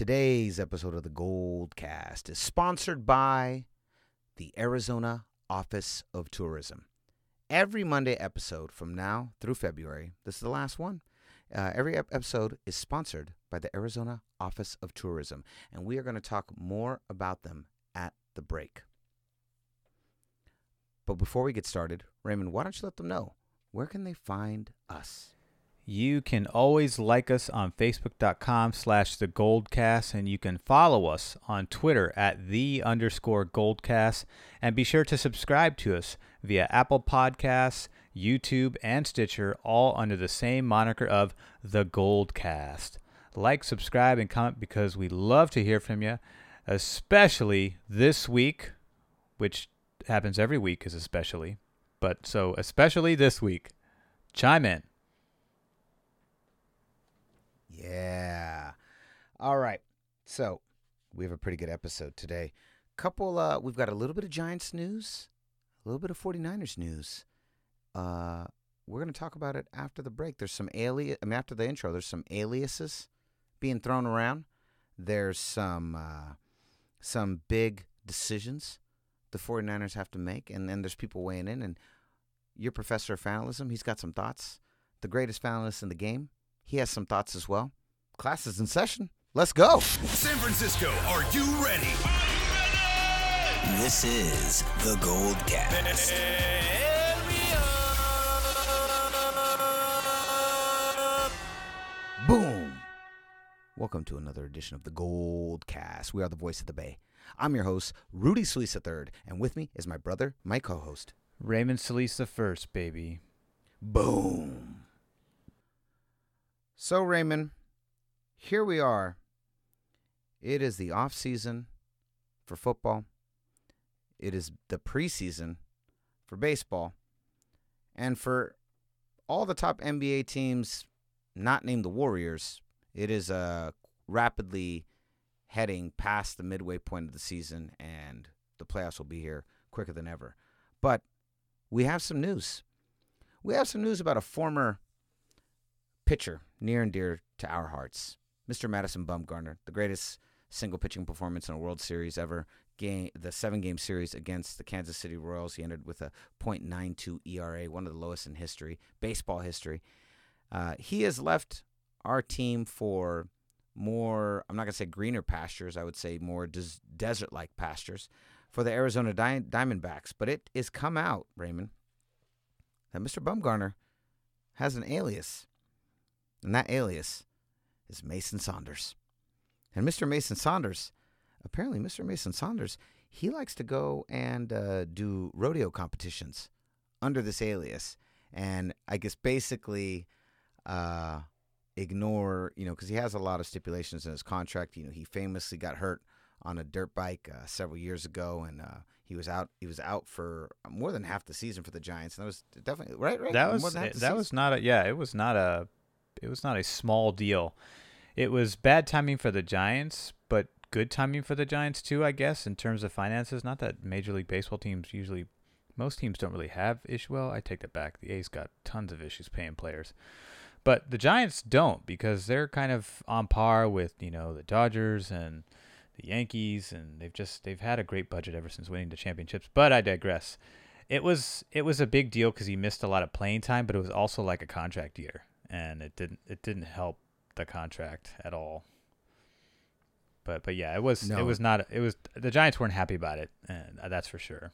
Today's episode of the Gold Cast is sponsored by the Arizona Office of Tourism. Every Monday episode from now through February, this is the last one. Uh, every ep- episode is sponsored by the Arizona Office of Tourism, and we are going to talk more about them at the break. But before we get started, Raymond, why don't you let them know where can they find us? You can always like us on Facebook.com slash The Goldcast, and you can follow us on Twitter at The underscore Goldcast, and be sure to subscribe to us via Apple Podcasts, YouTube, and Stitcher, all under the same moniker of The Goldcast. Like, subscribe, and comment because we love to hear from you, especially this week, which happens every week is especially, but so especially this week. Chime in. Yeah. All right. So we have a pretty good episode today. Couple uh we've got a little bit of Giants news, a little bit of 49ers news. Uh we're gonna talk about it after the break. There's some alias I mean after the intro, there's some aliases being thrown around. There's some uh some big decisions the 49ers have to make, and then there's people weighing in and your professor of fanalism, he's got some thoughts. The greatest fanalist in the game, he has some thoughts as well. Class is in session. Let's go. San Francisco, are you ready? This is the Gold Cast. Boom. Welcome to another edition of the Gold Cast. We are the voice of the Bay. I'm your host, Rudy Solis III, and with me is my brother, my co-host. Raymond Solis the first, baby. Boom. So Raymond, here we are. It is the off season for football. It is the preseason for baseball. And for all the top NBA teams not named the Warriors, it is uh, rapidly heading past the midway point of the season and the playoffs will be here quicker than ever. But we have some news. We have some news about a former pitcher near and dear to our hearts, Mr. Madison Bumgarner, the greatest single pitching performance in a World Series ever. Game, the seven game series against the Kansas City Royals, he ended with a .92 ERA, one of the lowest in history, baseball history. Uh, he has left our team for more, I'm not going to say greener pastures, I would say more des- desert like pastures for the Arizona Di- Diamondbacks. But it has come out, Raymond, that Mr. Bumgarner has an alias. And that alias is Mason Saunders. And Mr. Mason Saunders, apparently, Mr. Mason Saunders, he likes to go and uh, do rodeo competitions under this alias. And I guess basically uh, ignore, you know, because he has a lot of stipulations in his contract. You know, he famously got hurt on a dirt bike uh, several years ago, and uh, he was out. He was out for more than half the season for the Giants. And that was definitely right. Right. That was than half the that season? was not a yeah. It was not a it was not a small deal. It was bad timing for the Giants, but good timing for the Giants too, I guess, in terms of finances. Not that Major League Baseball teams usually, most teams don't really have issue. Well, I take that back. The A's got tons of issues paying players, but the Giants don't because they're kind of on par with you know the Dodgers and the Yankees, and they've just they've had a great budget ever since winning the championships. But I digress. It was it was a big deal because he missed a lot of playing time, but it was also like a contract year, and it didn't it didn't help the contract at all. But but yeah, it was No. it was not it was the Giants weren't happy about it, and uh, that's for sure.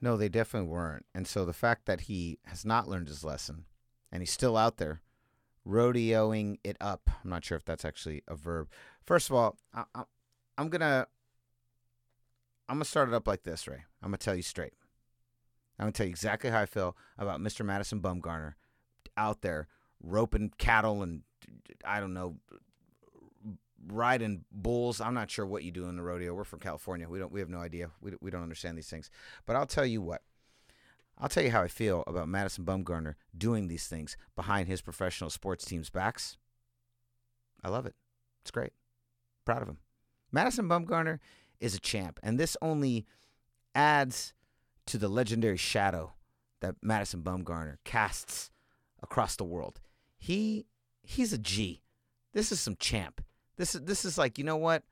No, they definitely weren't. And so the fact that he has not learned his lesson and he's still out there rodeoing it up. I'm not sure if that's actually a verb. First of all, I, I, I'm to I'm to start it up like this, Ray. I'm to tell you straight. I'm to tell you exactly how I feel about Mr. Madison Bumgarner out there roping cattle and I don't know riding bulls. I'm not sure what you do in the rodeo. We're from California. We don't we have no idea. We we don't understand these things. But I'll tell you what. I'll tell you how I feel about Madison Bumgarner doing these things behind his professional sports team's backs. I love it. It's great. Proud of him. Madison Bumgarner is a champ, and this only adds to the legendary shadow that Madison Bumgarner casts across the world. He he's a G. This is some champ. This is this is like, you know what?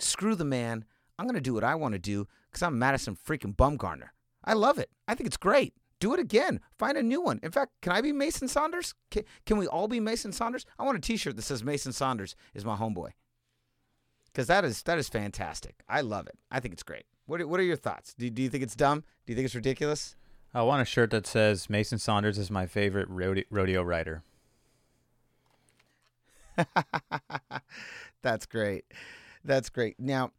Screw the man. I'm gonna do what I want to do because I'm Madison freaking Bumgarner. I love it. I think it's great. Do it again. Find a new one. In fact, can I be Mason Saunders? Can, can we all be Mason Saunders? I want a T-shirt that says Mason Saunders is my homeboy. Because that is that is fantastic. I love it. I think it's great. What are, what are your thoughts? Do, do you think it's dumb? Do you think it's ridiculous? I want a shirt that says Mason Saunders is my favorite rodeo, rodeo rider. That's great. That's great. Now,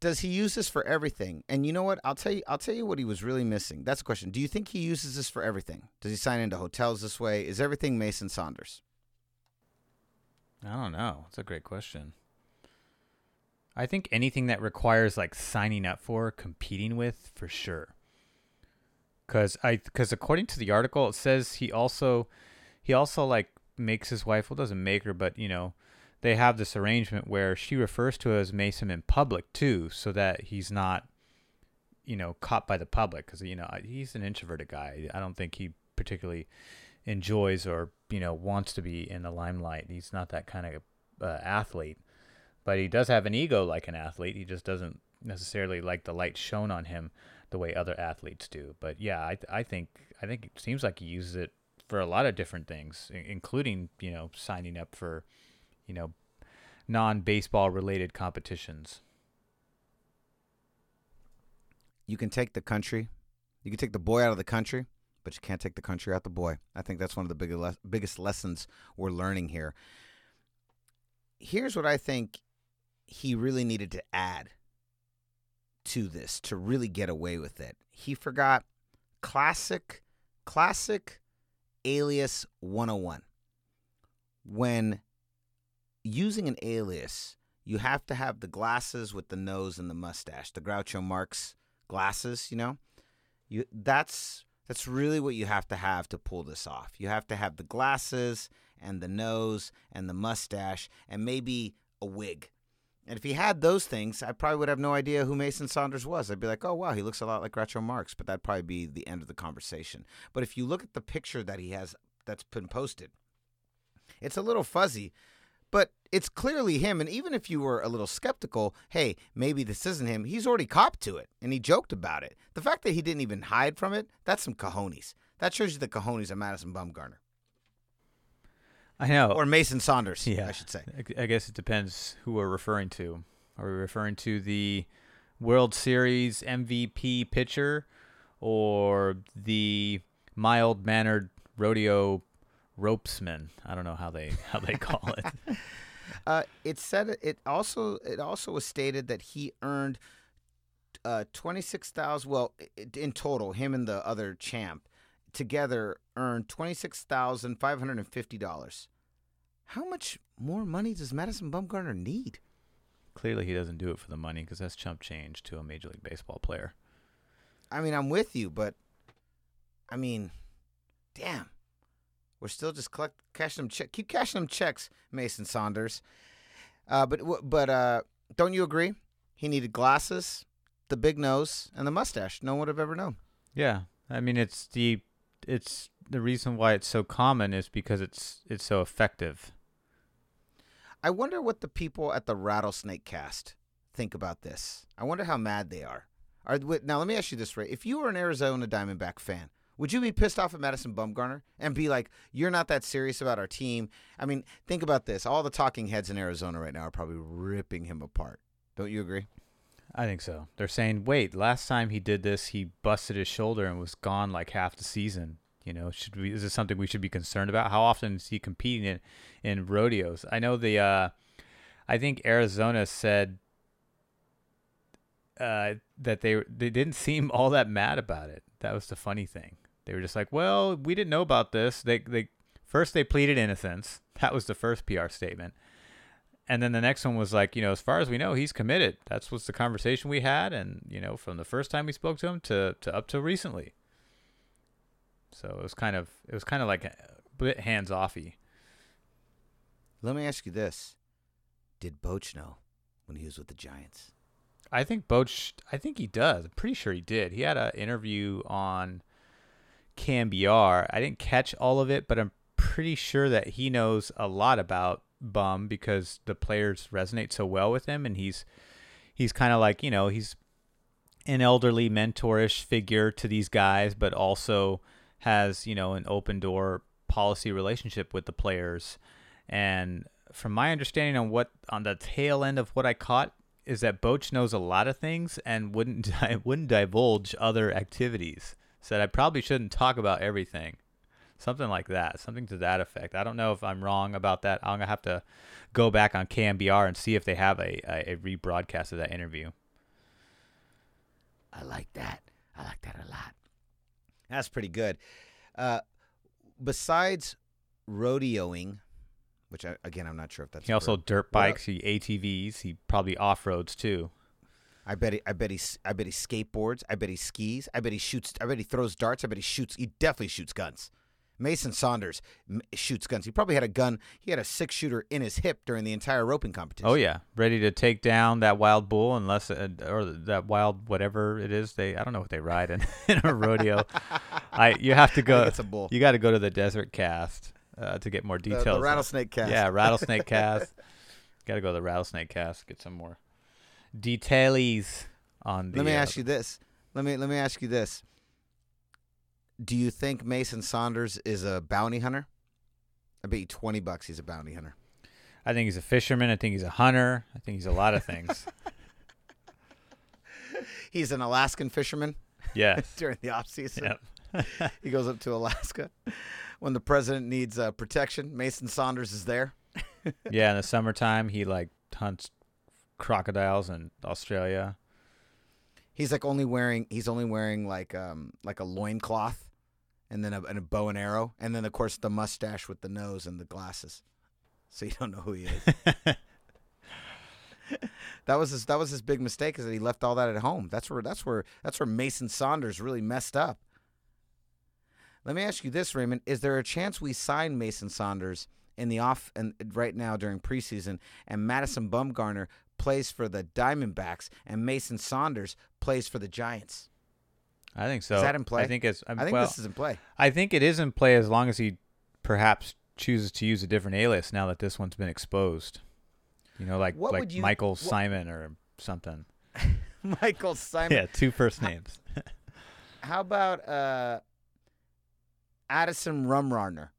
does he use this for everything? And you know what? I'll tell you. I'll tell you what he was really missing. That's the question. Do you think he uses this for everything? Does he sign into hotels this way? Is everything Mason Saunders? I don't know. It's a great question. I think anything that requires like signing up for, competing with, for sure. Cause I, cause according to the article, it says he also, he also like makes his wife. Well, doesn't make her, but you know, they have this arrangement where she refers to as Mason in public too, so that he's not, you know, caught by the public. Cause you know he's an introverted guy. I don't think he particularly enjoys or you know wants to be in the limelight. He's not that kind of uh, athlete but he does have an ego like an athlete. He just doesn't necessarily like the light shown on him the way other athletes do. But yeah, I I think I think it seems like he uses it for a lot of different things, including you know signing up for you know non baseball related competitions. You can take the country, you can take the boy out of the country, but you can't take the country out the boy. I think that's one of the biggest biggest lessons we're learning here. Here's what I think he really needed to add to this to really get away with it. He forgot classic, classic alias 101. When using an alias, you have to have the glasses with the nose and the mustache, the Groucho Marx glasses, you know? You that's that's really what you have to have to pull this off. You have to have the glasses and the nose and the mustache and maybe a wig. And if he had those things, I probably would have no idea who Mason Saunders was. I'd be like, oh, wow, he looks a lot like Groucho Marx, but that'd probably be the end of the conversation. But if you look at the picture that he has that's been posted, it's a little fuzzy, but it's clearly him. And even if you were a little skeptical, hey, maybe this isn't him, he's already copped to it and he joked about it. The fact that he didn't even hide from it, that's some cojones. That shows you the cojones of Madison Bumgarner. I know. Or Mason Saunders, yeah, I should say. I guess it depends who we're referring to. Are we referring to the World Series MVP pitcher or the mild mannered rodeo ropesman? I don't know how they how they call it. uh, it said it also it also was stated that he earned uh, twenty six thousand. Well, in total, him and the other champ together earned twenty six thousand five hundred and fifty dollars. How much more money does Madison Bumgarner need? Clearly, he doesn't do it for the money because that's chump change to a Major League Baseball player. I mean, I'm with you, but I mean, damn, we're still just collect cashing them check. Keep cashing them checks, Mason Saunders. Uh, but but uh, don't you agree? He needed glasses, the big nose, and the mustache. No one would have ever known. Yeah, I mean, it's the it's the reason why it's so common is because it's it's so effective. I wonder what the people at the Rattlesnake Cast think about this. I wonder how mad they are. Are now let me ask you this, Ray. If you were an Arizona Diamondback fan, would you be pissed off at Madison Bumgarner and be like, "You're not that serious about our team"? I mean, think about this. All the talking heads in Arizona right now are probably ripping him apart. Don't you agree? I think so. They're saying, "Wait, last time he did this, he busted his shoulder and was gone like half the season. You know, should we? Is this something we should be concerned about? How often is he competing in in rodeos? I know the. Uh, I think Arizona said uh, that they they didn't seem all that mad about it. That was the funny thing. They were just like, "Well, we didn't know about this." They they first they pleaded innocence. That was the first PR statement. And then the next one was like, you know, as far as we know, he's committed. That's what's the conversation we had, and you know, from the first time we spoke to him to, to up to recently. So it was kind of it was kind of like a bit hands offy. Let me ask you this: Did Boch know when he was with the Giants? I think Boch. I think he does. I'm pretty sure he did. He had an interview on KNBR. I didn't catch all of it, but I'm pretty sure that he knows a lot about bum because the players resonate so well with him, and he's he's kind of like you know he's an elderly mentorish figure to these guys, but also has you know an open door policy relationship with the players. And from my understanding on what on the tail end of what I caught is that Boch knows a lot of things and wouldn't wouldn't divulge other activities. Said I probably shouldn't talk about everything. Something like that, something to that effect. I don't know if I'm wrong about that. I'm gonna have to go back on KNBR and see if they have a, a, a rebroadcast of that interview. I like that. I like that a lot. That's pretty good. Uh, besides rodeoing, which I, again I'm not sure if that's He also verb. dirt bikes, he ATVs, he probably off roads too. I bet he, I bet he I bet he skateboards. I bet he skis. I bet he shoots. I bet he throws darts. I bet he shoots. He definitely shoots guns. Mason Saunders shoots guns. He probably had a gun. He had a six shooter in his hip during the entire roping competition. Oh yeah, ready to take down that wild bull, unless uh, or that wild whatever it is. They I don't know what they ride in, in a rodeo. I you have to go. it's a bull. You got to go to the Desert Cast uh, to get more details. The, on- rattlesnake cast. Yeah, rattlesnake cast. Got to go to the rattlesnake cast get some more detailies on the. Let me uh, ask you this. Let me let me ask you this. Do you think Mason Saunders is a bounty hunter? I bet you twenty bucks he's a bounty hunter. I think he's a fisherman. I think he's a hunter. I think he's a lot of things. He's an Alaskan fisherman yes. during the off season. Yep. He goes up to Alaska when the president needs uh, protection. Mason Saunders is there. yeah, in the summertime, he like hunts crocodiles in Australia. He's like only wearing he's only wearing like um like a loincloth and then a, and a bow and arrow and then of course the mustache with the nose and the glasses. So you don't know who he is. that was his that was his big mistake is that he left all that at home. That's where that's where that's where Mason Saunders really messed up. Let me ask you this, Raymond: Is there a chance we sign Mason Saunders in the off and right now during preseason, and Madison Bumgarner plays for the Diamondbacks, and Mason Saunders plays for the Giants? I think so. Is that in play? I think it's. I think well, this is in play. I think it is in play as long as he perhaps chooses to use a different alias now that this one's been exposed. You know, like What like you- Michael what- Simon or something. Michael Simon. Yeah, two first names. How about uh, Addison Rumrarner?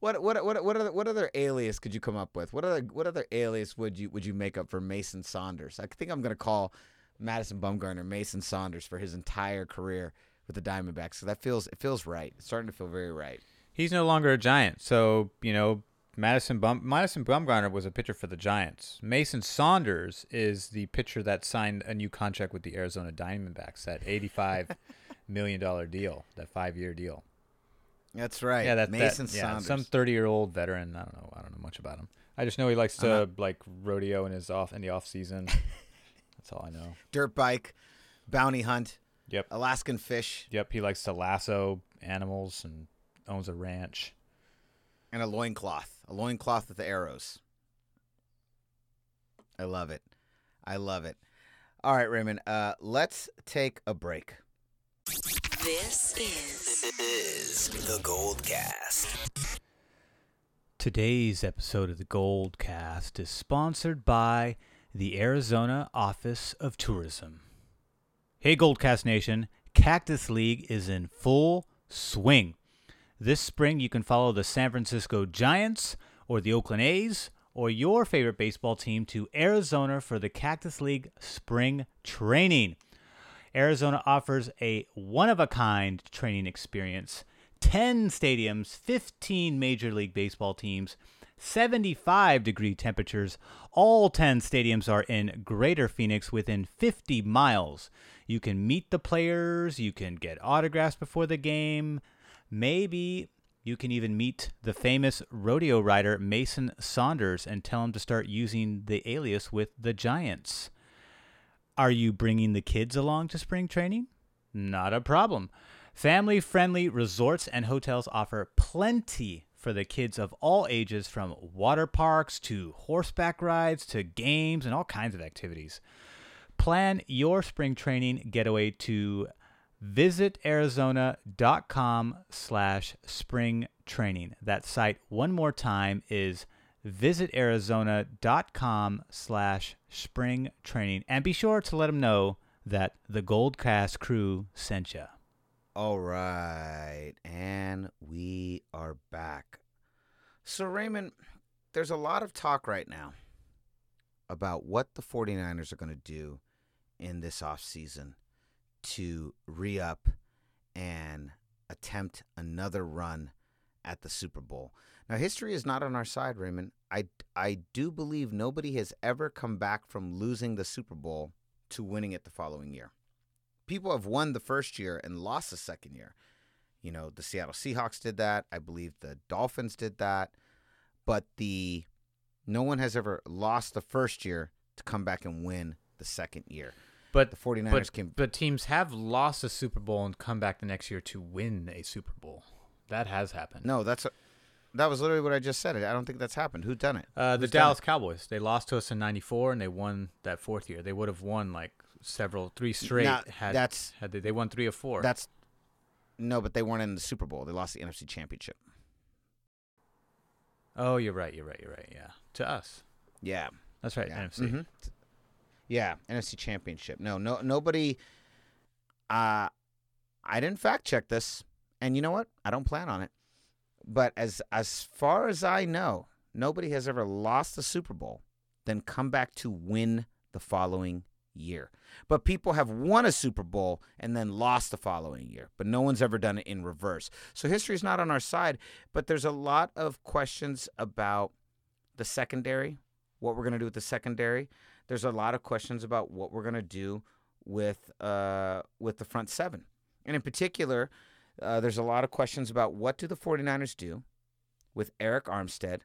What what what what other what other alias could you come up with? What other what other alias would you would you make up for Mason Saunders? I think I'm gonna call Madison Bumgarner Mason Saunders for his entire career with the Diamondbacks. So that feels it feels right. It's starting to feel very right. He's no longer a Giant, so you know Madison Bum Madison Bumgarner was a pitcher for the Giants. Mason Saunders is the pitcher that signed a new contract with the Arizona Diamondbacks, that eighty-five million dollar deal, that five-year deal. That's right. Yeah, that Mason that, yeah, Saunders. some thirty-year-old veteran. I don't know. I don't know much about him. I just know he likes to Uh-huh. like rodeo in his off in the off season. That's all I know. dirt bike, bounty hunt, Yep. Alaskan fish, Yep. He likes to lasso animals and owns a ranch. and a loincloth. A loincloth with the arrows. I love it. I love it. All right, Raymond, uh, let's take a break. This is is the Gold Cast. Today's episode of the Gold Cast is sponsored by the Arizona Office of Tourism. Hey, Goldcast Nation, Cactus League is in full swing. This spring, you can follow the San Francisco Giants or the Oakland A's or your favorite baseball team to Arizona for the Cactus League spring training. Arizona offers a one of a kind training experience 10 stadiums, 15 Major League Baseball teams, 75 degree temperatures. All 10 stadiums are in Greater Phoenix within 50 miles. You can meet the players, you can get autographs before the game. Maybe you can even meet the famous rodeo rider Mason Saunders and tell him to start using the alias with the Giants. Are you bringing the kids along to spring training? Not a problem. Family friendly resorts and hotels offer plenty for the kids of all ages, from water parks to horseback rides to games and all kinds of activities. Plan your spring training getaway to visitarizona.com slash spring Training. That site, one more time, is visitarizona.com slash spring training. And be sure to let them know that the Goldcast crew sent you. All right. And we are back. So, Raymond, there's a lot of talk right now about what the 49ers are going to do in this offseason to re up and attempt another run at the Super Bowl. Now, history is not on our side, Raymond. I, I do believe nobody has ever come back from losing the Super Bowl to winning it the following year. People have won the first year and lost the second year. You know, the Seattle Seahawks did that. I believe the Dolphins did that. But the no one has ever lost the first year to come back and win the second year. But The 49ers but, came but teams have lost a Super Bowl and come back the next year to win a Super Bowl. That has happened. No, that's a, that was literally what I just said. I don't think that's happened. Who done it? Uh, the Who's Dallas? Cowboys. They lost to us in '94, and they won that fourth year. They would have won like several, three straight. Now, had that's- had they, they won three or four. That's no, but they weren't in the Super Bowl. They lost the NFC Championship. oh, you're right. You're right. You're right. Yeah, to us. Yeah. That's right. Yeah. NFC. Mhm. Yeah, NFC Championship. No, no, nobody. Uh, I didn't fact check this, and you know what? I don't plan on it. But as as far as I know, nobody has ever lost the Super Bowl, then come back to win the following year. But people have won a Super Bowl and then lost the following year. But no one's ever done it in reverse. So history is not on our side. But there's a lot of questions about the secondary, what we're going to do with the secondary. There's a lot of questions about what we're going to do with uh, with the front seven. And in particular, uh, there's a lot of questions about what do the 49ers do with Arik Armstead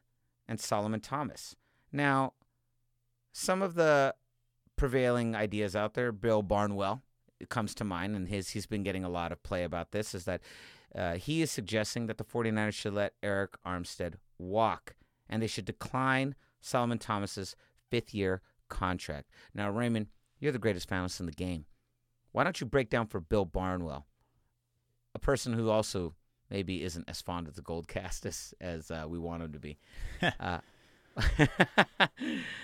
and Solomon Thomas. Now, some of the prevailing ideas out there, Bill Barnwell comes to mind, and his he's been getting a lot of play about this, is that uh, he is suggesting that the 49ers should let Arik Armstead walk and they should decline Solomon Thomas's fifth year contract. Now, Raymond, you're the greatest analyst in the game. Why don't you break down for Bill Barnwell, a person who also maybe isn't as fond of the gold cast as, as uh, we want him to be? uh, He's a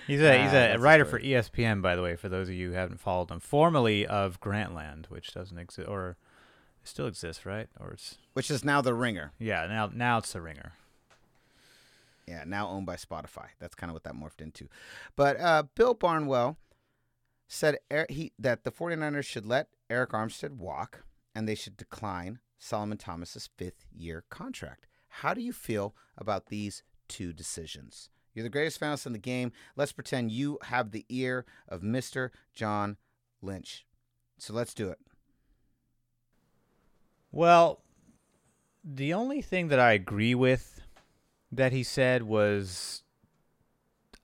he's a that's a writer for. ESPN, by the way. For those of you who haven't followed him, formerly of Grantland, which doesn't exist, or still exists, right? Or it's which is now the ringer. yeah, now now it's the Ringer. Yeah, now owned by Spotify. That's kind of what that morphed into. But uh, Bill Barnwell said Er- he, that the 49ers should let Arik Armstead walk and they should decline Solomon Thomas's fifth year contract. How do you feel about these two decisions? You're the greatest analyst in the game. Let's pretend you have the ear of Mr. John Lynch. So let's do it. Well, the only thing that I agree with that he said was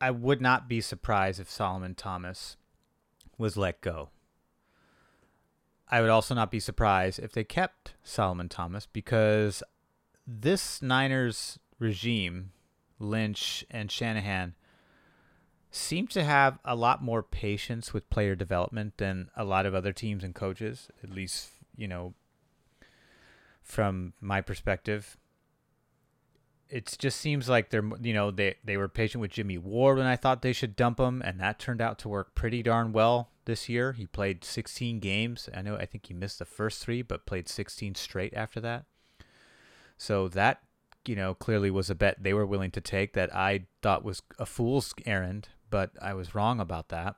I would not be surprised if Solomon Thomas was let go. I would also not be surprised if they kept Solomon Thomas because this Niners regime, Lynch and Shanahan, seem to have a lot more patience with player development than a lot of other teams and coaches, at least, you know, from my perspective. It just seems like they're, you know, they they were patient with Jimmy Ward when I thought they should dump him, and that turned out to work pretty darn well this year. He played 16 games. I know I think he missed the first three, but played 16 straight after that. So that, you know, clearly was a bet they were willing to take that I thought was a fool's errand, but I was wrong about that.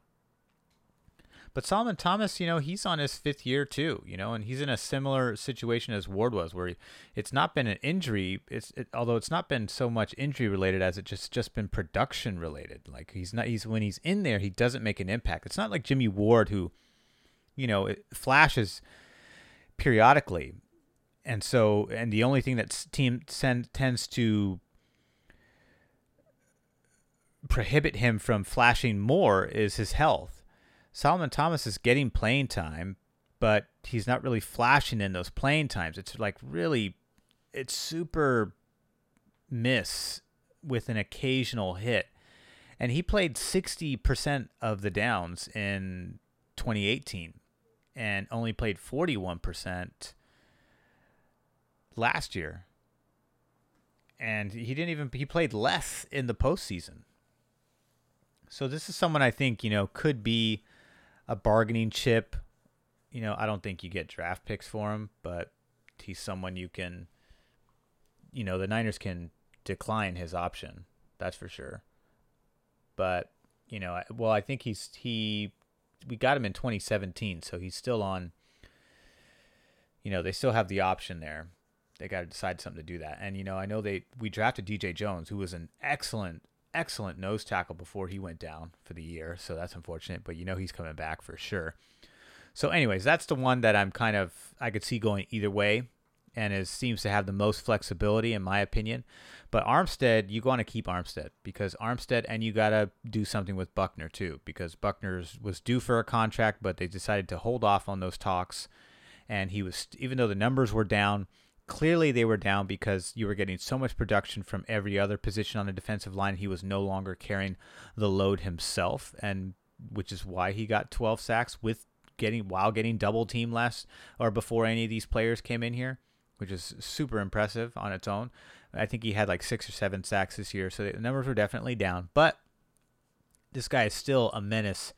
But Solomon Thomas, you know, he's on his fifth year too, you know, and he's in a similar situation as Ward was, where he, it's not been an injury. It's it, although it's not been so much injury related as it just just been production related. Like he's not he's when he's in there, he doesn't make an impact. It's not like Jimmy Ward who, you know, flashes periodically, and so and the only thing that team send, tends to prohibit him from flashing more is his health. Solomon Thomas is getting playing time, but he's not really flashing in those playing times. It's like really, it's super miss with an occasional hit. And he played 60% of the downs in 2018 and only played 41% last year. and he didn't even he played less in the postseason. So this is someone I think you know could be a bargaining chip. You know, I don't think you get draft picks for him, but he's someone you can. You know, the Niners can decline his option. That's for sure. But you know, well, I think he's he. We got him in 2017, so he's still on. You know, they still have the option there. They got to decide something to do that. And you know, I know they we drafted DJ Jones, who was an excellent, excellent nose tackle before he went down for the year. So that's unfortunate, but you know he's coming back for sure. So, anyways, that's the one that I'm kind of I could see going either way, and it seems to have the most flexibility in my opinion. But Armstead, you want to keep Armstead because Armstead, and you got to do something with Buckner too because Buckner was due for a contract, but they decided to hold off on those talks, and he was even though the numbers were down. Clearly, they were down because you were getting so much production from every other position on the defensive line. He was no longer carrying the load himself, and which is why he got 12 sacks with getting while getting double team last or before any of these players came in here, which is super impressive on its own. I think he had like six or seven sacks this year, so the numbers were definitely down. But this guy is still a menace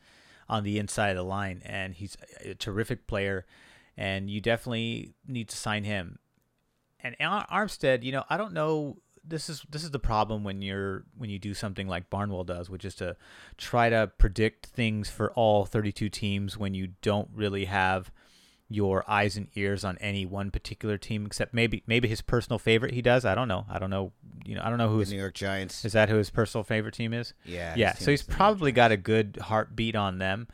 on the inside of the line, and he's a terrific player. And you definitely need to sign him. And Ar- Armstead, you know, I don't know. This is this is the problem when you're when you do something like Barnwell does, which is to try to predict things for all 32 teams when you don't really have your eyes and ears on any one particular team, except maybe maybe his personal favorite. He does. I don't know. I don't know. You know. I don't know who The his New York Giants. is that who his personal favorite team is? Yeah. Yeah, so he's team's the New York probably got a good heartbeat on them,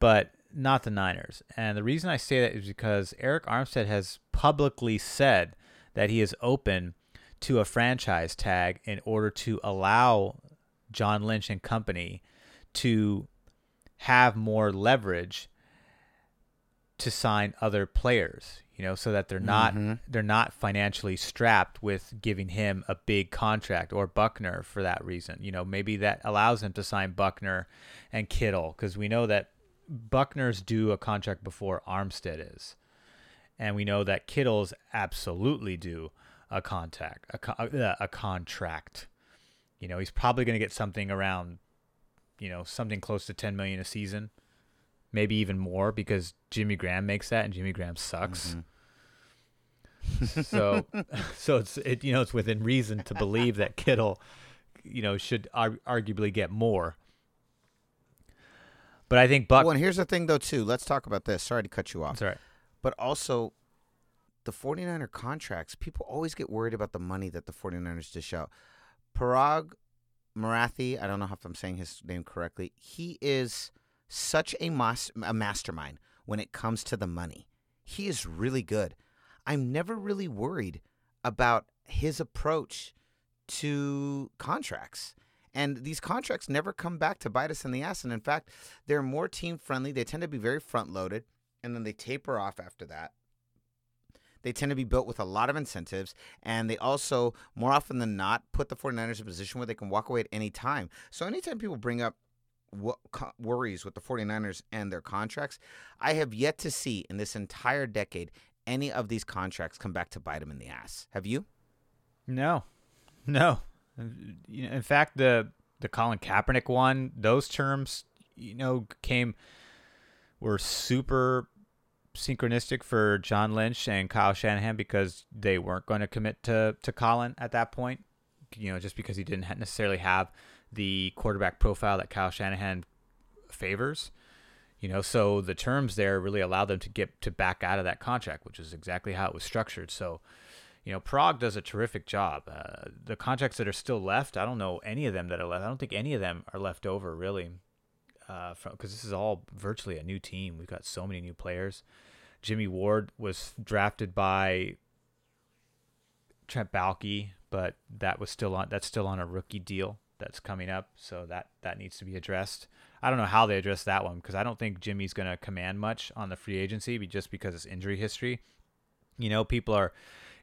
but not the Niners. And the reason I say that is because Arik Armstead has publicly said that he is open to a franchise tag in order to allow John Lynch and company to have more leverage to sign other players, you know, so that they're not Mhm. they're not financially strapped with giving him a big contract or Buckner for that reason. You know, maybe that allows him to sign Buckner and Kittle because we know that Buckner's due a contract before Armstead is, and we know that Kittle's absolutely due a contact a, uh, a contract. You know, he's probably going to get something around, you know, something close to 10 million a season, maybe even more because Jimmy Graham makes that and Jimmy Graham sucks. so so it's it you know it's within reason to believe that Kittle you know should ar- arguably get more. But I think Buck Well, and here's the thing, though, too. Let's talk about this. Sorry to cut you off. That's all right. But also, the 49er contracts, people always get worried about the money that the 49ers dish out. Paraag Marathe, I don't know if I'm saying his name correctly, he is such a, mas- a mastermind when it comes to the money. He is really good. I'm never really worried about his approach to contracts. And these contracts never come back to bite us in the ass. And in fact, they're more team friendly. They tend to be very front loaded and then they taper off after that. They tend to be built with a lot of incentives, and they also, more often than not, put the 49ers in a position where they can walk away at any time. So, anytime people bring up co- worries with the 49ers and their contracts, I have yet to see in this entire decade any of these contracts come back to bite them in the ass. Have you? No, no. In fact, the the Colin Kaepernick one, those terms, you know, came were super synchronistic for John Lynch and Kyle Shanahan because they weren't going to commit to to Colin at that point. You know, just because he didn't necessarily have the quarterback profile that Kyle Shanahan favors. You know, so the terms there really allowed them to get to back out of that contract, which is exactly how it was structured. So, you know, Paraag does a terrific job. Uh, the contracts that are still left, I don't know any of them that are left. I don't think any of them are left over really, Uh, because this is all virtually a new team. We've got so many new players. Jimmy Ward was drafted by Trent Baalke, but that was still on. That's still on a rookie deal that's coming up, so that that needs to be addressed. I don't know how they address that one because I don't think Jimmy's going to command much on the free agency, just because it's injury history. You know, people are.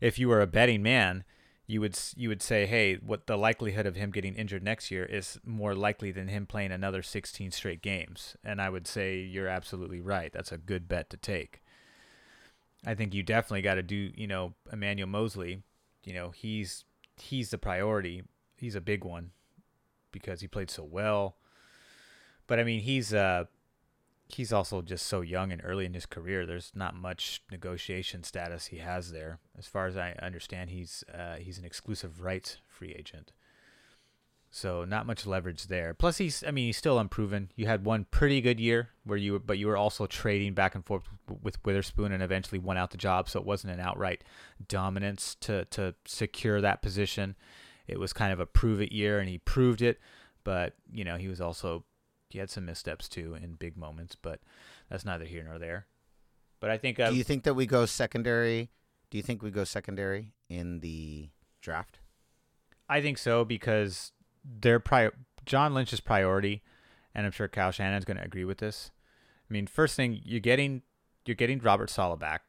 If you were a betting man, you would you would say, hey, what the likelihood of him getting injured next year is more likely than him playing another 16 straight games. And I would say you're absolutely right. That's a good bet to take. I think you definitely got to do, you know, Emmanuel Moseley. You know, he's he's the priority. He's a big one because he played so well. But I mean, he's uh he's also just so young and early in his career. There's not much negotiation status he has there. As far as I understand, he's uh, he's an exclusive rights free agent. So not much leverage there. Plus, he's I mean he's still unproven. You had one pretty good year where you were, but you were also trading back and forth with Witherspoon and eventually won out the job. So it wasn't an outright dominance to to secure that position. It was kind of a prove it year, and he proved it. But you know he was also he had some missteps too in big moments, but that's neither here nor there. But I think uh, Do you think that we go secondary? Do you think we go secondary in the draft? I think so because their pri- John Lynch's priority, and I'm sure Kyle Shannon's going to agree with this. I mean, first thing you're getting you're getting Robert Saleh back,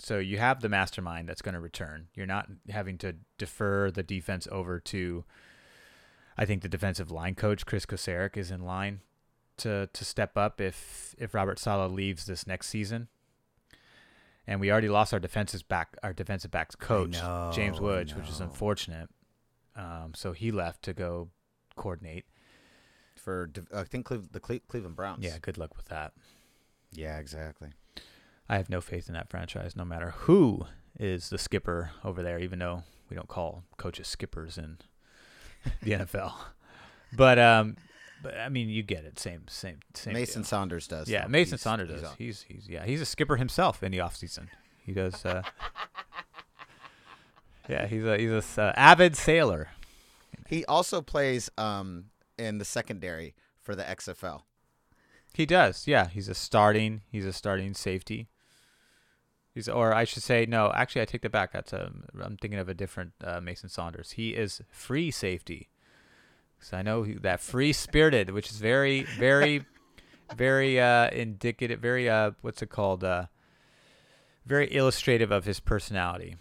so you have the mastermind that's going to return. You're not having to defer the defense over to. I think the defensive line coach Kris Kocurek is in line to to step up if if Robert Saleh leaves this next season. And we already lost our defensive back our defensive backs coach know, James Woods, which is unfortunate. Um, so he left to go coordinate. For I think Cleve- the Cle- Cleveland Browns. Yeah, good luck with that. Yeah, exactly. I have no faith in that franchise, no matter who is the skipper over there, even though we don't call coaches skippers in the NFL. But um, but I mean, you get it. Same, same, same. Mason deal. Saunders does. Yeah, though. Mason He's- Saunders he's does. on. He's he's yeah, he's a skipper himself in the off season. He does. Uh, yeah, he's a he's a uh, avid sailor. He also plays um in the secondary for the XFL. He does. Yeah, he's a starting. He's a starting safety. He's, or I should say, no. Actually, I take that back. That's a. I'm thinking of a different uh, Mason Saunders. He is free safety. So I know that free spirited, which is very, very, very uh, indicative. Very uh, what's it called? Uh, very illustrative of his personality.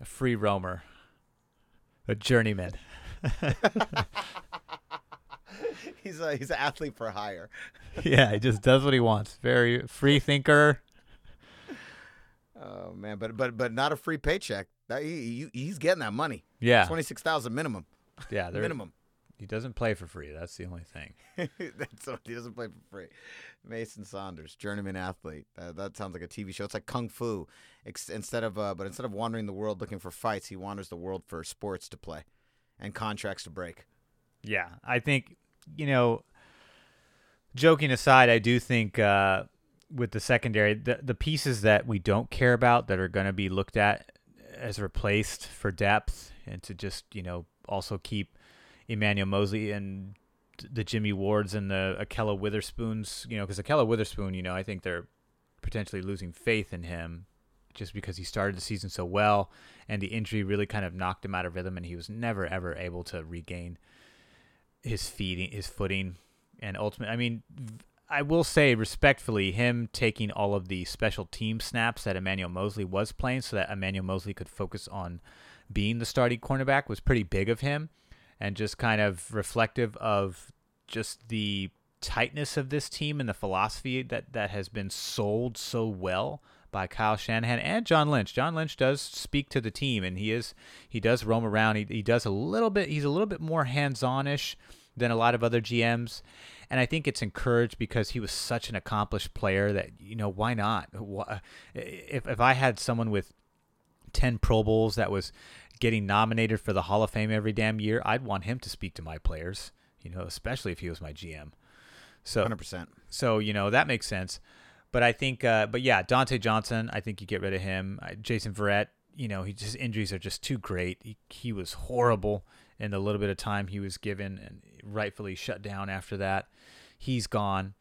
A free roamer. A journeyman. he's a he's an athlete for hire. yeah, he just does what he wants. Very free thinker. Oh man, but but but not a free paycheck. That, he, he he's getting that money. Yeah, Twenty six thousand minimum. yeah. minimum. He doesn't play for free. That's the only thing. That's what he doesn't play for free. Mason Saunders, journeyman athlete. That, that sounds like a TV show. It's like kung fu. Ex- instead of uh, but instead of wandering the world looking for fights, he wanders the world for sports to play, and contracts to break. Yeah, I think you know. Joking aside, I do think uh, with the secondary, the the pieces that we don't care about that are going to be looked at as replaced for depth, and to just you know also keep Emmanuel Moseley and the Jimmy Wards and the Ahkello Witherspoons, you know, because Ahkello Witherspoon, you know, I think they're potentially losing faith in him just because he started the season so well and the injury really kind of knocked him out of rhythm and he was never ever able to regain his feeding his footing. And ultimately I mean I will say respectfully him taking all of the special team snaps that Emmanuel Moseley was playing so that Emmanuel Moseley could focus on being the starting cornerback was pretty big of him and just kind of reflective of just the tightness of this team and the philosophy that that has been sold so well by Kyle Shanahan and John Lynch. John Lynch does speak to the team and he is he does roam around. He he does a little bit he's a little bit more hands-on-ish than a lot of other GMs. And I think it's encouraged because he was such an accomplished player that you know why not? If if I had someone with 10 Pro Bowls that was getting nominated for the Hall of Fame every damn year, I'd want him to speak to my players, you know, especially if he was my GM. So Hundred percent. so you know that makes sense. But I think, uh, but yeah, Dontae Johnson, I think you get rid of him. Uh, Jason Verrett, you know, he just injuries are just too great. He, he was horrible in the little bit of time he was given, and rightfully shut down after that. He's gone.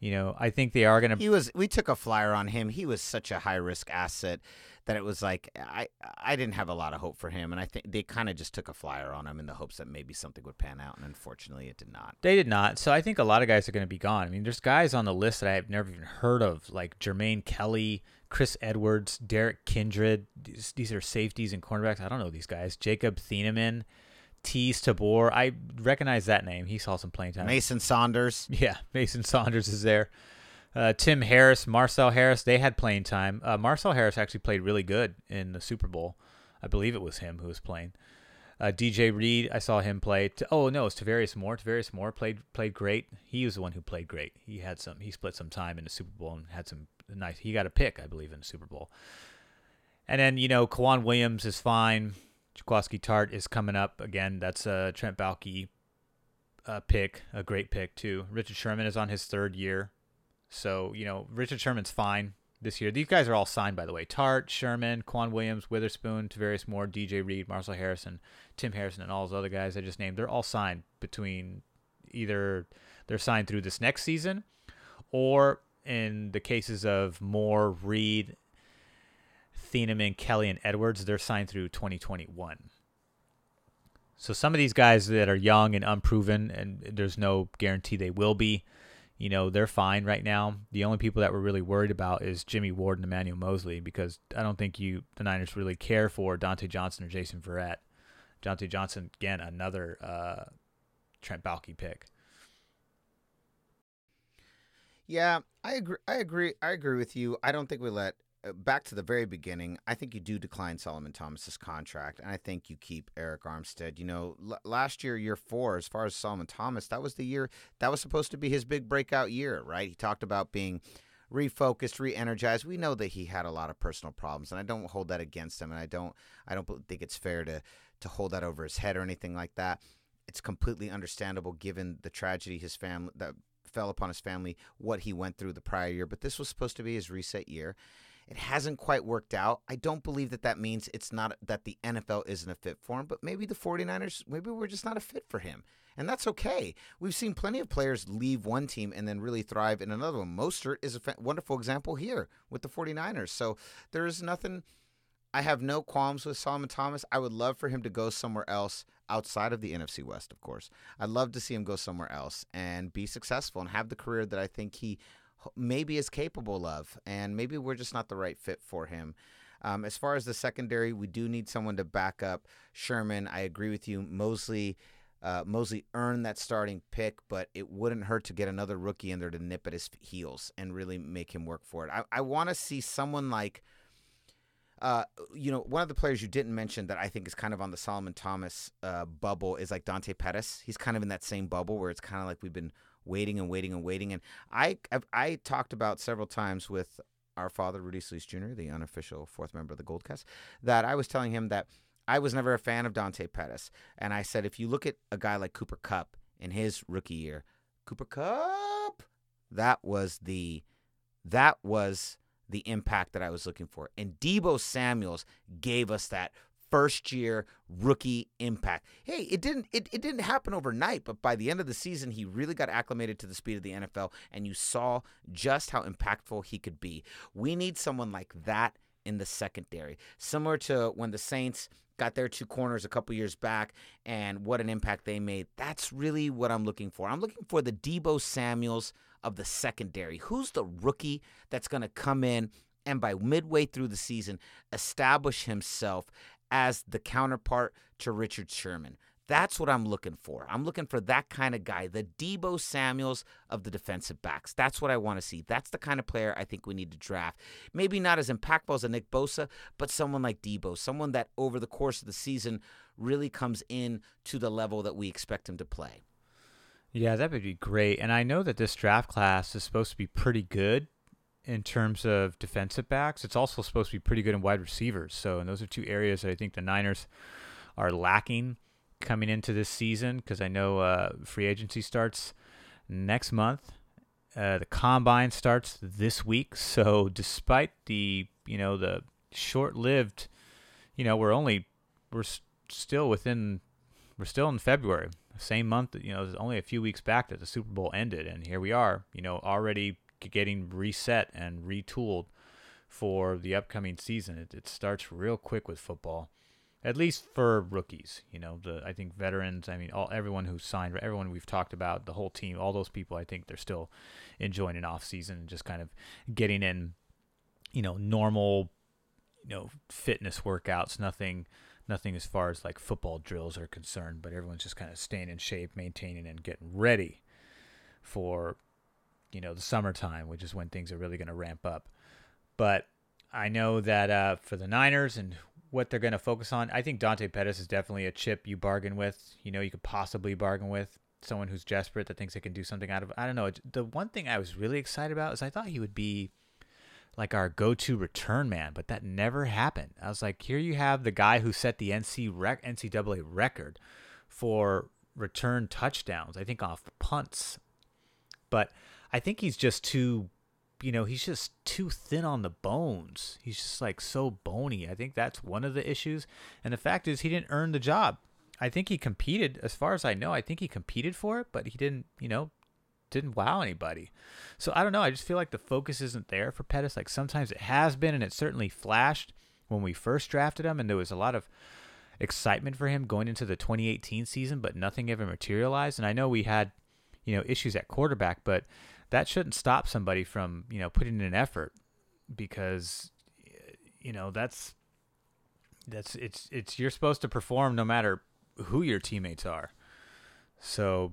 You know, I think they are going to. He was. We took a flyer on him. He was such a high risk asset that it was like I I didn't have a lot of hope for him, and I think they kind of just took a flyer on him in the hopes that maybe something would pan out, and unfortunately, it did not. They did not. So I think a lot of guys are going to be gone. I mean, there's guys on the list that I've never even heard of, like Jermaine Kelly, Chris Edwards, Derrick Kindred. These, these are safeties and cornerbacks. I don't know these guys. Jacob Thieneman, Teez Tabor. I recognize that name. He saw some playing time. Mason Saunders. Yeah, Mason Saunders is there. Uh, Tim Harris, Marcel Harris, they had playing time. Uh, Marcel Harris actually played really good in the Super Bowl. I believe it was him who was playing. Uh, DJ Reed, I saw him play. T- oh no, it's Tarvarius Moore. Tarvarius Moore played played great. He was the one who played great. He had some. He split some time in the Super Bowl and had some nice. He got a pick, I believe, in the Super Bowl. And then you know, K'Waun Williams is fine. Jaquiski Tartt is coming up again. That's a Trent Baalke uh, pick, a great pick too. Richard Sherman is on his third year, so you know Richard Sherman's fine this year. These guys are all signed, by the way. Tartt, Sherman, K'Waun Williams, Witherspoon, Tarvarius Moore, DJ Reed, Marcel Harrison, Tim Harrison, and all those other guys I just named. They're all signed between either they're signed through this next season, or in the cases of Moore, Reed, Thieneman, Kelly, and Edwards, they're signed through 2021. So some of these guys that are young and unproven, and there's no guarantee they will be, you know, they're fine right now. The only people that we're really worried about is Jimmy Ward and Emmanuel Moseley because I don't think you the Niners really care for Dontae Johnson or Jason Verrett. Dontae Johnson again, another uh, Trent Baalke pick. Yeah, I agree. I agree. I agree with you. I don't think we let Uh, back to the very beginning. I think you do decline Solomon Thomas's contract, and I think you keep Arik Armstead. You know, l- last year, year four, as far as Solomon Thomas, that was the year that was supposed to be his big breakout year, right? He talked about being refocused, re-energized. We know that he had a lot of personal problems, and I don't hold that against him, and I don't, I don't think it's fair to to hold that over his head or anything like that. It's completely understandable given the tragedy his family that fell upon his family, what he went through the prior year. But this was supposed to be his reset year. It hasn't quite worked out. I don't believe that that means it's not that the NFL isn't a fit for him, but maybe the 49ers, maybe we're just not a fit for him. And that's okay. We've seen plenty of players leave one team and then really thrive in another one. Mostert is a wonderful example here with the 49ers. So there is nothing. I have no qualms with Solomon Thomas. I would love for him to go somewhere else outside of the NFC West, of course. I'd love to see him go somewhere else and be successful and have the career that I think he maybe is capable of. And maybe we're just not the right fit for him. Um, as far as the secondary, we do need someone to back up Sherman. I agree with you. Moseley. Uh, Moseley earned that starting pick, but it wouldn't hurt to get another rookie in there to nip at his heels and really make him work for it. I, I want to see someone like uh, you know, one of the players you didn't mention that I think is kind of on the Solomon Thomas uh, bubble is like Dante Pettis. He's kind of in that same bubble where it's kind of like we've been waiting and waiting and waiting. And I I've, I talked about several times with our father Rudy Solis Jr., the unofficial fourth member of the Goldcast, that I was telling him that I was never a fan of Dante Pettis, and I said if you look at a guy like Cooper Kupp in his rookie year, Cooper Kupp, that was the that was the impact that I was looking for. And Deebo Samuels gave us that first year rookie impact. Hey, it didn't it, it didn't happen overnight, but by the end of the season he really got acclimated to the speed of the NFL and you saw just how impactful he could be. We need someone like that in the secondary. Similar to when the Saints got their two corners a couple years back and what an impact they made. That's really what I'm looking for. I'm looking for the Deebo Samuels of the secondary. Who's the rookie that's going to come in and by midway through the season establish himself as the counterpart to Richard Sherman? That's what I'm looking for. I'm looking for that kind of guy, the Deebo Samuels of the defensive backs. That's what I want to see. That's the kind of player I think we need to draft. Maybe not as impactful as a Nick Bosa, but someone like Deebo, someone that over the course of the season really comes in to the level that we expect him to play. Yeah, that would be great. And I know that this draft class is supposed to be pretty good in terms of defensive backs. It's also supposed to be pretty good in wide receivers. So, and those are two areas that I think the Niners are lacking coming into this season because I know uh, free agency starts next month. Uh, the combine starts this week. So, despite the you know the short-lived, you know, we're only we're still within we're still in February same month, you know, only a few weeks back that the Super Bowl ended, and here we are, you know, already getting reset and retooled for the upcoming season. It, it starts real quick with football, at least for rookies. You know, the I think veterans. I mean, all everyone who signed, everyone we've talked about, the whole team, all those people. I think they're still enjoying an off season and just kind of getting in, you know, normal, you know, fitness workouts. Nothing nothing as far as like football drills are concerned, but everyone's just kind of staying in shape, maintaining, and getting ready for you know the summertime, which is when things are really going to ramp up. But I know that uh, for the Niners and what they're going to focus on. I think Dante Pettis is definitely a chip you bargain with. You know, you could possibly bargain with someone who's desperate that thinks they can do something out of. I don't know. The one thing I was really excited about is I thought he would be like our go-to return man, but that never happened. I was like, here you have the guy who set the NC rec- NCAA record for return touchdowns. I think off punts, but I think he's just too, you know, he's just too thin on the bones. He's just like so bony. I think that's one of the issues. And the fact is, he didn't earn the job. I think he competed, as far as I know, I think he competed for it, but he didn't, you know, didn't wow anybody. So I don't know. I just feel like the focus isn't there for Pettis. Like sometimes it has been, and it certainly flashed when we first drafted him, and there was a lot of excitement for him going into the 2018 season, but nothing ever materialized. And I know we had, you know, issues at quarterback, but that shouldn't stop somebody from, you know, putting in an effort because, you know, that's that's it's it's you're supposed to perform no matter who your teammates are. So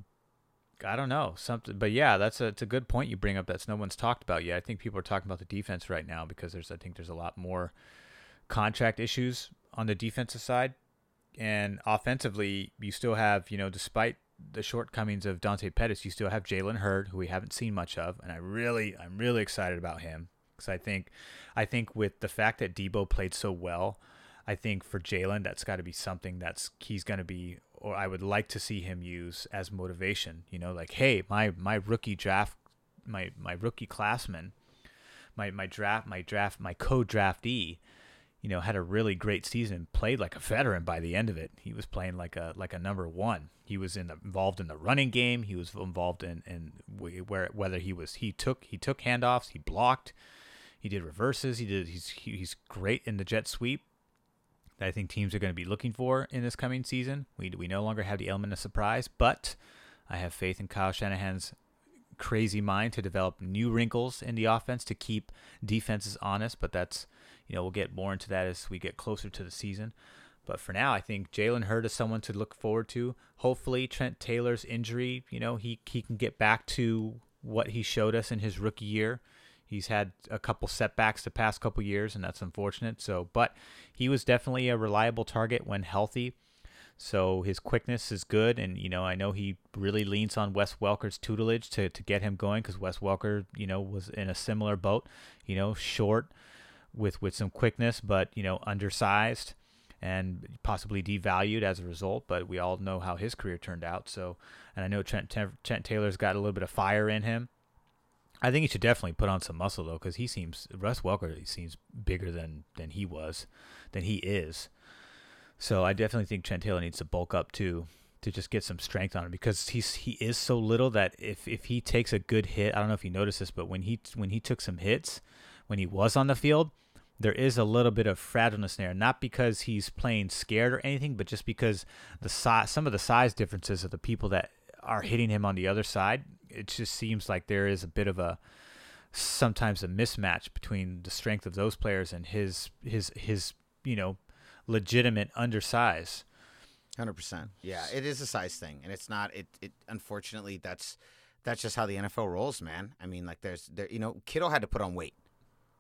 I don't know something, but yeah, that's a it's a good point you bring up. That's no one's talked about yet. I think people are talking about the defense right now because there's I think there's a lot more contract issues on the defensive side, and offensively you still have you know despite the shortcomings of Dante Pettis, you still have Jalen Hurd who we haven't seen much of, and I really I'm really excited about him because I think I think with the fact that Deebo played so well. I think for Jalen, that's got to be something that's he's going to be, or I would like to see him use as motivation. You know, like, hey, my my rookie draft, my my rookie classman, my my draft, my draft, my co-draftee, you know, had a really great season. Played like a veteran by the end of it. He was playing like a like a number one. He was in the, involved in the running game. He was involved in in where whether he was he took he took handoffs. He blocked. He did reverses. He did. He's he, he's great in the jet sweep that I think teams are going to be looking for in this coming season. We we no longer have the element of surprise, but I have faith in Kyle Shanahan's crazy mind to develop new wrinkles in the offense to keep defenses honest. But that's you know we'll get more into that as we get closer to the season. But for now, I think Jalen Hurd is someone to look forward to. Hopefully, Trent Taylor's injury, you know, he he can get back to what he showed us in his rookie year. He's had a couple setbacks the past couple years, and that's unfortunate. So, but he was definitely a reliable target when healthy. So his quickness is good, and you know I know he really leans on Wes Welker's tutelage to to get him going because Wes Welker, you know, was in a similar boat. You know, short with with some quickness, but you know undersized and possibly devalued as a result. But we all know how his career turned out. So, and I know Trent Trent Taylor's got a little bit of fire in him. I think he should definitely put on some muscle though, because he seems Russ Welker seems bigger than than he was, than he is. So I definitely think Trent Taylor needs to bulk up too, to just get some strength on him because he's he is so little that if if he takes a good hit, I don't know if you noticed this, but when he when he took some hits, when he was on the field, there is a little bit of fragileness there. Not because he's playing scared or anything, but just because the size, some of the size differences of the people that are hitting him on the other side it just seems like there is a bit of a sometimes a mismatch between the strength of those players and his his his you know legitimate undersize. Hundred percent. Yeah, it is a size thing, and it's not. It it unfortunately that's that's just how the NFL rolls, man. I mean, like there's there you know Kittle had to put on weight.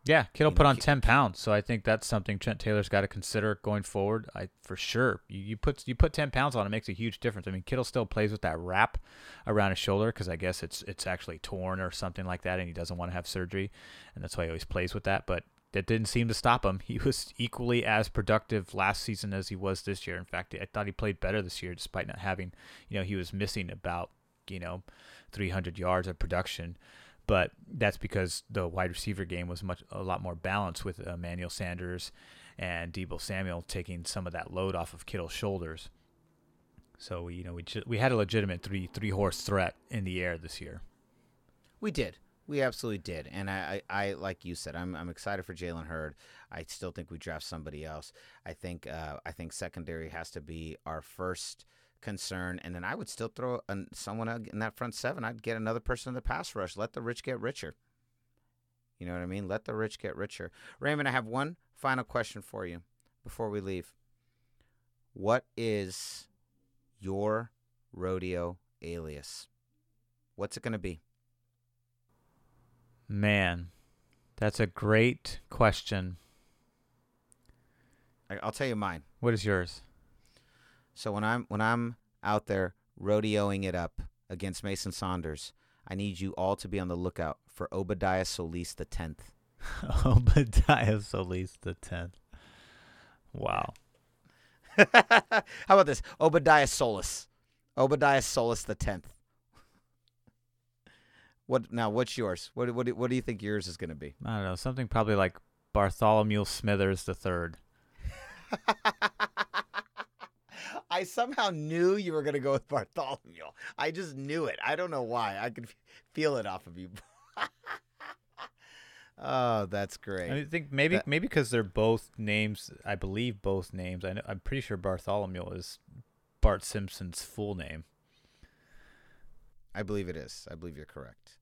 Yeah, Kittle put on ten pounds, so I think that's something Trent Taylor's got to consider going forward. I for sure. You, you put you put ten pounds on, it makes a huge difference. I mean, Kittle still plays with that wrap around his shoulder because I guess it's it's actually torn or something like that, and he doesn't want to have surgery, and that's why he always plays with that. But that didn't seem to stop him. He was equally as productive last season as he was this year. In fact, I thought he played better this year, despite not having, you know, he was missing about you know, 300 yards of production but that's because the wide receiver game was much a lot more balanced with Emmanuel Sanders and Deebo Samuel taking some of that load off of Kittle's shoulders. So we, you know we we had a legitimate three three horse threat in the air this year. We did. We absolutely did, and I, I, I like you said, I'm, I'm excited for Jalen Hurd. I still think we draft somebody else. I think, uh, I think secondary has to be our first concern. And then I would still throw an, someone in that front seven. I'd get another person in the pass rush. Let the rich get richer. You know what I mean? Let the rich get richer. Raymond, I have one final question for you before we leave. What is your rodeo alias? What's it going to be? Man, that's a great question. I'll tell you mine. What is yours? So when I'm when I'm out there rodeoing it up against Mason Saunders, I need you all to be on the lookout for Obadiah Solis the tenth. Obadiah Solis the tenth. Wow. How about this? Obadiah Solis. Obadiah Solis the tenth. What now? What's yours? What what do- what do you think yours is going to be? I don't know. Something probably like Bartholomew Smithers the third. I somehow knew you were going to go with Bartholomew. I just knew it. I don't know why. I could feel it off of you. oh, that's great. I think maybe That- maybe because they're both names. I believe both names. I know, I'm pretty sure Bartholomew is Bart Simpson's full name. I believe it is. I believe you're correct.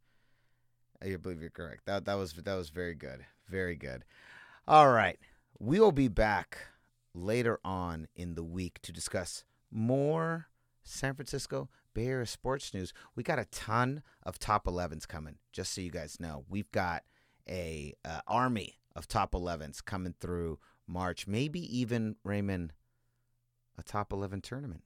I believe you're correct. That that was that was very good. Very good. All right. We will be back later on in the week to discuss more San Francisco Bay Area sports news. We got a ton of top 11s coming. Just so you guys know, we've got a uh, army of top 11s coming through March. Maybe even Raymond a top 11 tournament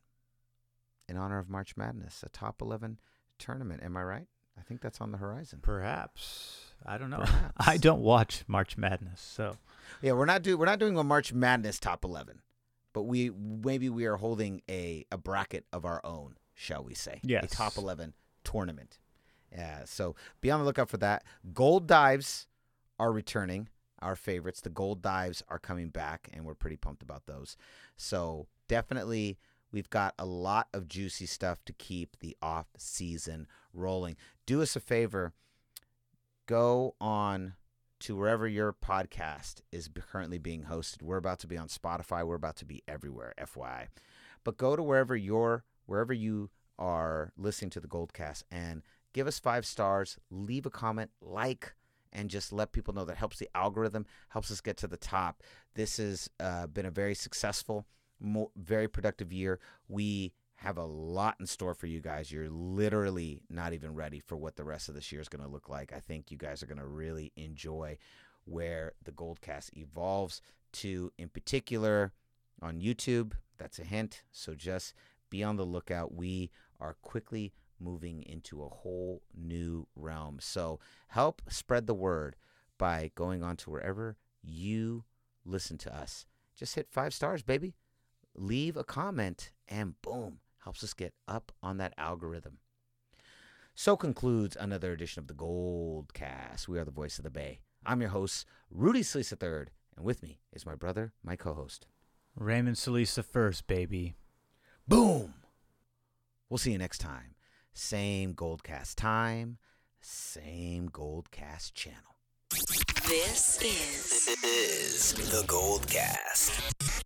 in honor of March Madness. A top 11 tournament. Am I right? I think that's on the horizon. Perhaps I don't know. Perhaps. I don't watch March Madness, so Yeah, we're not do we're not doing a March Madness top 11, but we maybe we are holding a a bracket of our own, shall we say? Yes. A top 11 tournament. Yeah, so be on the lookout for that. Gold dives are returning. Our favorites, the gold dives are coming back and we're pretty pumped about those. So, definitely we've got a lot of juicy stuff to keep the off season rolling. Do us a favor, go on to wherever your podcast is currently being hosted. We're about to be on Spotify. We're about to be everywhere, FYI. But go to wherever your wherever you are listening to the Goldcast and give us five stars, leave a comment, like, and just let people know that helps the algorithm, helps us get to the top. This has uh, been a very successful, mo- very productive year. We have a lot in store for you guys. You're literally not even ready for what the rest of this year is going to look like. I think you guys are going to really enjoy where the Goldcast evolves to, in particular, on YouTube. That's a hint. So just be on the lookout. We are quickly moving into a whole new realm. So help spread the word by going on to wherever you listen to us. Just hit five stars, baby. Leave a comment, and boom, helps us get up on that algorithm. So concludes another edition of the Gold Cast. We are the voice of the Bay. I'm your host, Rudy Solis III, and with me is my brother, my co-host. Raymond Solis the first, baby. Boom. We'll see you next time. Same Goldcast time, same Goldcast channel. This is Is the Gold Cast.